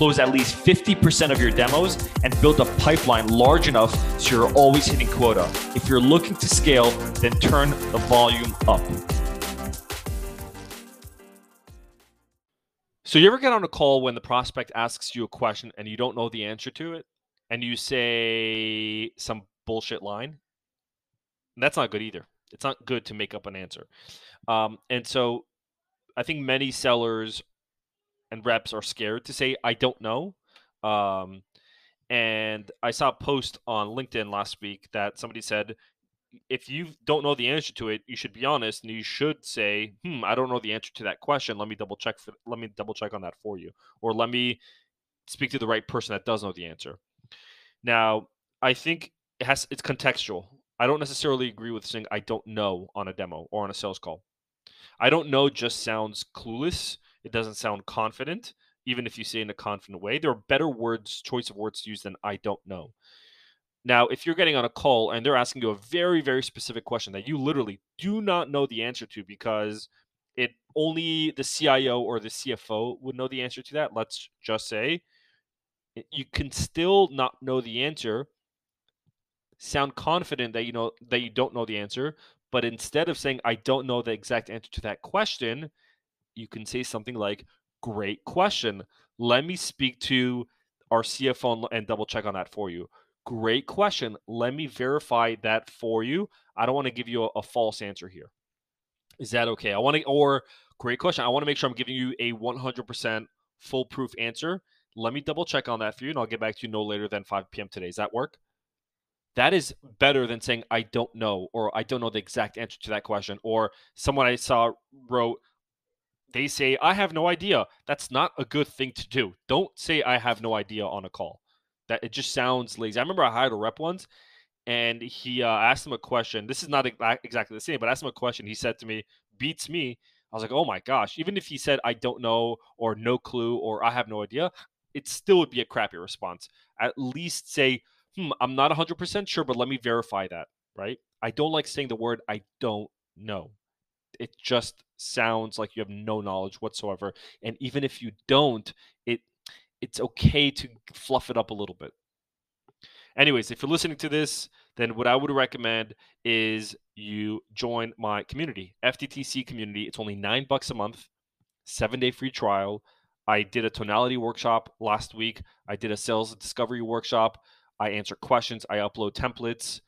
close at least 50% of your demos, and build a pipeline large enough so you're always hitting quota. If you're looking to scale, then turn the volume up. So you ever get on a call when the prospect asks you a question and you don't know the answer to it, and you say some bullshit line? that's not good either. It's not good to make up an answer. Um, and so I think many sellers and reps are scared to say I don't know. Um, and I saw a post on LinkedIn last week that somebody said if you don't know the answer to it, you should be honest and you should say, "Hmm, I don't know the answer to that question. Let me double check for let me double check on that for you or let me speak to the right person that does know the answer." Now, I think it has it's contextual. I don't necessarily agree with saying I don't know on a demo or on a sales call. I don't know just sounds clueless. It doesn't sound confident, even if you say it in a confident way. There are better words, choice of words to use than I don't know. Now, if you're getting on a call and they're asking you a very, very specific question that you literally do not know the answer to because it only the CIO or the CFO would know the answer to that, let's just say, you can still not know the answer, sound confident that you know that you don't know the answer, but instead of saying I don't know the exact answer to that question, you can say something like great question. Let me speak to our CFO and double check on that for you Great question. Let me verify that for you. I don't want to give you a, a false answer here. Is that okay? I want to, or great question. I want to make sure I'm giving you a 100% foolproof answer. Let me double check on that for you, and I'll get back to you no later than 5 p.m. today. Does that work? That is better than saying I don't know or I don't know the exact answer to that question. Or someone I saw wrote, they say I have no idea. That's not a good thing to do. Don't say I have no idea on a call. That it just sounds lazy. I remember I hired a rep once, and he uh, asked him a question. This is not exactly the same, but I asked him a question. He said to me, "Beats me." I was like, "Oh my gosh!" Even if he said, "I don't know" or "No clue" or "I have no idea," it still would be a crappy response. At least say, "Hmm, I'm not 100% sure, but let me verify that." Right? I don't like saying the word "I don't know." It just sounds like you have no knowledge whatsoever. And even if you don't, it it's okay to fluff it up a little bit. Anyways, if you're listening to this, then what I would recommend is you join my community, FTTC community. It's only nine bucks a month, seven day free trial. I did a tonality workshop last week. I did a sales discovery workshop. I answer questions. I upload templates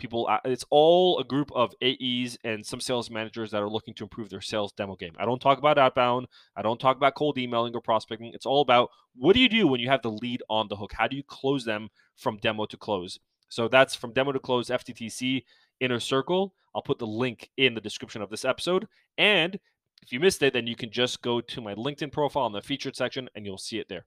people uh, it's all a group of aes and some sales managers that are looking to improve their sales demo game. I don't talk about outbound. I don't talk about cold emailing or prospecting. It's all about what do you do when you have the lead on the hook? How do you close them from demo to close? So that's from demo to close fttc inner circle. I'll put the link in the description of this episode. And if you missed it then you can just go to my linkedin profile in the featured section and you'll see it there